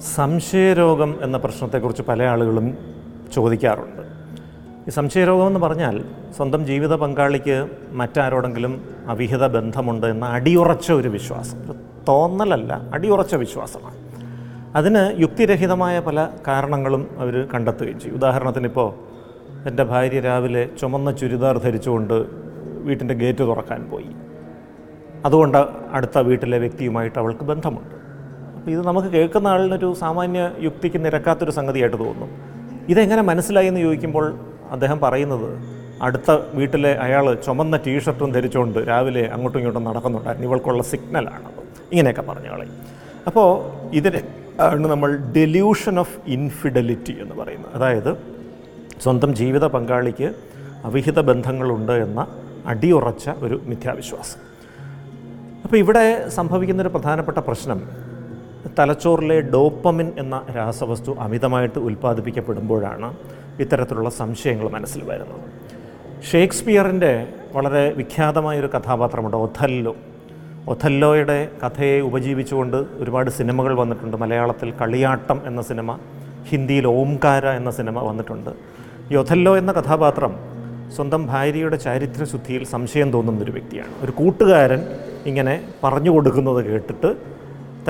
സംശയരോഗം എന്ന പ്രശ്നത്തെക്കുറിച്ച് പല ആളുകളും ചോദിക്കാറുണ്ട്. ഈ സംശയരോഗം എന്ന് പറഞ്ഞാൽ സ്വന്തം ജീവിത പങ്കാളിക്ക് മറ്റാരോടെങ്കിലും അവിഹിത ബന്ധമുണ്ട് എന്ന അടിയുറച്ച ഒരു വിശ്വാസം. തോന്നലല്ല അടിയുറച്ച വിശ്വാസമാണ്. അതിന് യുക്തിരഹിതമായ പല കാരണങ്ങളും അവർ കണ്ടെത്തുകയും ചെയ്യും. ഉദാഹരണത്തിന് ഇപ്പോൾ എന്റെ ഭാര്യ രാവിലെ ചുമന്ന ചുരിദാർ ധരിച്ചുകൊണ്ട് വീട്ടിന്റെ ഗേറ്റ് തുറക്കാൻ പോയി. അതുകൊണ്ട് അടുത്ത വീട്ടിലെ വ്യക്തിയുമായിട്ട് അവൾക്ക് ബന്ധമുണ്ട്. അപ്പോൾ ഇത് നമുക്ക് കേൾക്കുന്ന ആളിനൊരു സാമാന്യ യുക്തിക്ക് നിരക്കാത്തൊരു സംഗതിയായിട്ട് തോന്നും ഇതെങ്ങനെ മനസ്സിലായി എന്ന് ചോദിക്കുമ്പോൾ അദ്ദേഹം പറയുന്നത് അടുത്ത വീട്ടിലെ അയാൾ ചുമന്ന ടീഷർട്ടും ധരിച്ചുകൊണ്ട് രാവിലെ അങ്ങോട്ടും ഇങ്ങോട്ടും നടക്കുന്നുണ്ടായിരുന്നു. ഇവൾക്കുള്ള സിഗ്നലാണത് ഇങ്ങനെയൊക്കെ പറഞ്ഞു കളയും. അപ്പോൾ ഇതിന് ആണ് നമ്മൾ ഡെല്യൂഷൻ ഓഫ് ഇൻഫിഡലിറ്റി എന്ന് പറയുന്നത്. അതായത് സ്വന്തം ജീവിത പങ്കാളിക്ക് അവിഹിത ബന്ധങ്ങളുണ്ട് എന്ന അടിയുറച്ച ഒരു മിഥ്യാവിശ്വാസം. അപ്പോൾ ഇവിടെ സംഭവിക്കുന്നൊരു പ്രധാനപ്പെട്ട പ്രശ്നം. തലച്ചോറിലെ ഡോപ്പമിൻ എന്ന രാസവസ്തു അമിതമായിട്ട് ഉൽപ്പാദിപ്പിക്കപ്പെടുമ്പോഴാണ് ഇത്തരത്തിലുള്ള സംശയങ്ങൾ മനസ്സിൽ വരുന്നത്. ഷേക്സ്പിയറിന്റെ വളരെ വിഖ്യാതമായൊരു കഥാപാത്രമുണ്ട് ഒഥല്ലോ. ഒഥല്ലോയുടെ കഥയെ ഉപജീവിച്ചുകൊണ്ട് ഒരുപാട് സിനിമകൾ വന്നിട്ടുണ്ട്. മലയാളത്തിൽ കളിയാട്ടം എന്ന സിനിമ ഹിന്ദിയിൽ ഓംകാര എന്ന സിനിമ വന്നിട്ടുണ്ട്. ഈ ഒഥല്ലോ എന്ന കഥാപാത്രം സ്വന്തം ഭാര്യയുടെ ചാരിത്രശുദ്ധിയിൽ സംശയം തോന്നുന്ന ഒരു വ്യക്തിയാണ്. ഒരു കൂട്ടുകാരൻ ഇങ്ങനെ പറഞ്ഞു കൊടുക്കുന്നത് കേട്ടിട്ട്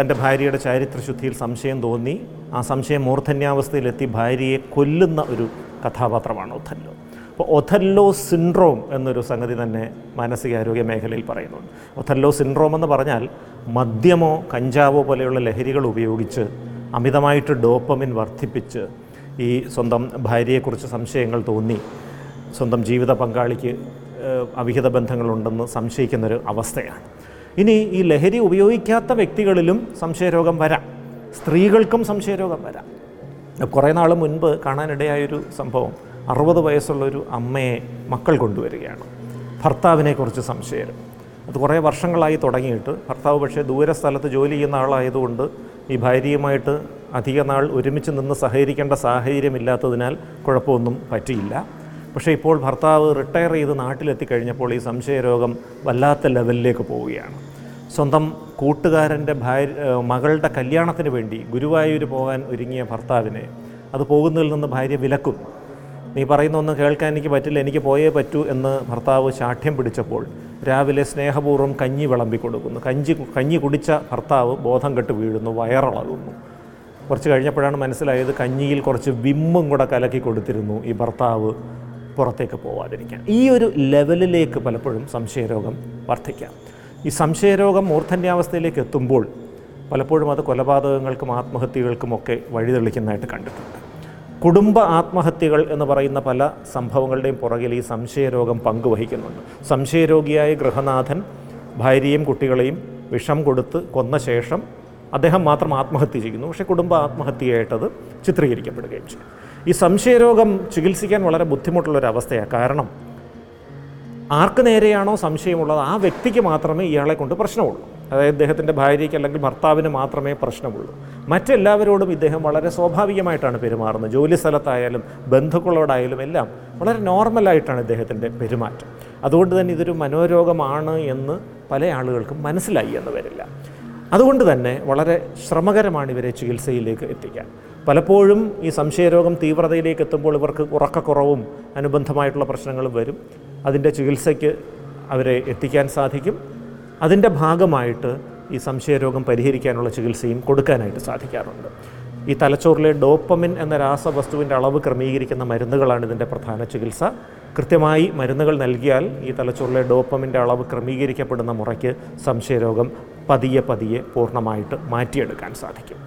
തന്റെ ഭാര്യയുടെ ചാരിത്രശുദ്ധിയിൽ സംശയം തോന്നി. ആ സംശയം മൂർധന്യാവസ്ഥയിലെത്തി ഭാര്യയെ കൊല്ലുന്ന ഒരു കഥാപാത്രമാണ് ഒഥല്ലോ. അപ്പോൾ ഒഥല്ലോ സിൻഡ്രോം എന്നൊരു സംഗതി തന്നെ മാനസികാരോഗ്യ മേഖലയിൽ പറയുന്നുണ്ട്. ഒഥല്ലോ സിൻഡ്രോം എന്ന് പറഞ്ഞാൽ മദ്യമോ കഞ്ചാവോ പോലെയുള്ള ലഹരികൾ ഉപയോഗിച്ച് അമിതമായിട്ട് ഡോപ്പമിൻ വർദ്ധിപ്പിച്ച് ഈ സ്വന്തം ഭാര്യയെക്കുറിച്ച് സംശയങ്ങൾ തോന്നി. സ്വന്തം ജീവിത പങ്കാളിക്ക് അവിഹിത ബന്ധങ്ങളുണ്ടെന്ന് സംശയിക്കുന്നൊരു അവസ്ഥയാണ്. ഇനി ഈ ലഹരി ഉപയോഗിക്കാത്ത വ്യക്തികളിലും സംശയരോഗം വരാം. സ്ത്രീകൾക്കും സംശയരോഗം വരാം. കുറേ നാൾ മുൻപ് കാണാനിടയായൊരു സംഭവം. അറുപത് വയസ്സുള്ളൊരു അമ്മയെ മക്കൾ കൊണ്ടുവരികയാണ്. ഭർത്താവിനെക്കുറിച്ച് സംശയം. അത് കുറേ വർഷങ്ങളായി തുടങ്ങിയിട്ട് ഭർത്താവ് പക്ഷേ ദൂര സ്ഥലത്ത് ജോലി ചെയ്യുന്ന ആളായതുകൊണ്ട് ഈ ഭാര്യയുമായിട്ട് അധിക നാൾ ഒരുമിച്ച് നിന്ന് സഹകരിക്കേണ്ട സാഹചര്യമില്ലാത്തതിനാൽ കുഴപ്പമൊന്നും പറ്റിയില്ല. പക്ഷേ ഇപ്പോൾ ഭർത്താവ് റിട്ടയർ ചെയ്ത് നാട്ടിലെത്തിക്കഴിഞ്ഞപ്പോൾ ഈ സംശയരോഗം വല്ലാത്ത ലെവലിലേക്ക് പോവുകയാണ്. സ്വന്തം കൂട്ടുകാരന്റെ ഭാര്യ മകളുടെ കല്യാണത്തിന് വേണ്ടി ഗുരുവായൂർ പോകാൻ ഒരുങ്ങിയ ഭർത്താവിനെ അത് പോകുന്നതിൽ നിന്ന് ഭാര്യ വിലക്കും. നീ പറയുന്ന ഒന്നും കേൾക്കാൻ എനിക്ക് പറ്റില്ല എനിക്ക് പോയേ പറ്റൂ എന്ന് ഭർത്താവ് ശാഠ്യം പിടിച്ചപ്പോൾ രാവിലെ സ്നേഹപൂർവം കഞ്ഞി വിളമ്പി കൊടുക്കുന്നു. കഞ്ഞി കഞ്ഞി കുടിച്ച ഭർത്താവ് ബോധം കെട്ട് വീഴുന്നു വയറിളകുന്നു. കുറച്ച് കഴിഞ്ഞപ്പോഴാണ് മനസ്സിലായത് കഞ്ഞിയിൽ കുറച്ച് വിമ്മും കൂടെ കലക്കി കൊടുത്തിരുന്നു ഈ ഭർത്താവ്. പുറത്തേക്ക് പോവാതിരിക്കാൻ. ഈ ഒരു ലെവലിലേക്ക് പലപ്പോഴും സംശയരോഗം വർദ്ധിക്കാം. ഈ സംശയരോഗം മൂർധന്യാവസ്ഥയിലേക്ക് എത്തുമ്പോൾ പലപ്പോഴും അത് കൊലപാതകങ്ങൾക്കും ആത്മഹത്യകൾക്കുമൊക്കെ വഴിതെളിക്കുന്നതായിട്ട് കണ്ടിട്ടുണ്ട്. കുടുംബ ആത്മഹത്യകൾ എന്ന് പറയുന്ന പല സംഭവങ്ങളുടെയും പുറകിൽ ഈ സംശയരോഗം പങ്കുവഹിക്കുന്നുണ്ട്. സംശയരോഗിയായ ഗൃഹനാഥൻ ഭാര്യയും കുട്ടികളെയും വിഷം കൊടുത്ത് കൊന്ന ശേഷം അദ്ദേഹം മാത്രം ആത്മഹത്യ ചെയ്യുന്നു. പക്ഷേ കുടുംബ ആത്മഹത്യയായിട്ടത് ചിത്രീകരിക്കപ്പെടുകയും ചെയ്യും ഈ സംശയരോഗം ചികിത്സിക്കാൻ വളരെ ബുദ്ധിമുട്ടുള്ളൊരവസ്ഥയാണ് കാരണം ആർക്ക് നേരെയാണോ സംശയമുള്ളത് ആ വ്യക്തിക്ക് മാത്രമേ ഇയാളെ കൊണ്ട് പ്രശ്നമുള്ളൂ. അതായത് ഇദ്ദേഹത്തിന്റെ ഭാര്യയ്ക്ക് അല്ലെങ്കിൽ ഭർത്താവിന് മാത്രമേ പ്രശ്നമുള്ളൂ. മറ്റെല്ലാവരോടും ഇദ്ദേഹം വളരെ സ്വാഭാവികമായിട്ടാണ് പെരുമാറുന്നത്. ജോലി സ്ഥലത്തായാലും ബന്ധുക്കളോടായാലും എല്ലാം വളരെ നോർമലായിട്ടാണ് ഇദ്ദേഹത്തിന്റെ പെരുമാറ്റം. അതുകൊണ്ട് തന്നെ ഇതൊരു മനോരോഗമാണ് എന്ന് പല ആളുകൾക്കും മനസ്സിലായി എന്ന് വരില്ല. അതുകൊണ്ട് തന്നെ വളരെ ശ്രമകരമാണ് ഇവരെ ചികിത്സയിലേക്ക് എത്തിക്കാൻ. പലപ്പോഴും ഈ സംശയരോഗം തീവ്രതയിലേക്ക് എത്തുമ്പോൾ ഇവർക്ക് ഉറക്കക്കുറവും അനുബന്ധമായിട്ടുള്ള പ്രശ്നങ്ങളും വരും. അതിന്റെ ചികിത്സയ്ക്ക് അവരെ എത്തിക്കാൻ സാധിക്കും. അതിന്റെ ഭാഗമായിട്ട് ഈ സംശയരോഗം പരിഹരിക്കാനുള്ള ചികിത്സയും കൊടുക്കാനായിട്ട് സാധിക്കാറുണ്ട്. ഈ തലച്ചോറിലെ ഡോപ്പമിൻ എന്ന രാസവസ്തുവിന്റെ അളവ് ക്രമീകരിക്കുന്ന മരുന്നുകളാണ് ഇതിന്റെ പ്രധാന ചികിത്സ. കൃത്യമായി മരുന്നുകൾ നൽകിയാൽ ഈ തലച്ചോറിലെ ഡോപ്പമിന്റെ അളവ് ക്രമീകരിക്കപ്പെടുന്ന മുറയ്ക്ക് സംശയരോഗം പതിയെ പതിയെ പൂർണമായിട്ട് മാറ്റിയെടുക്കാൻ സാധിക്കും.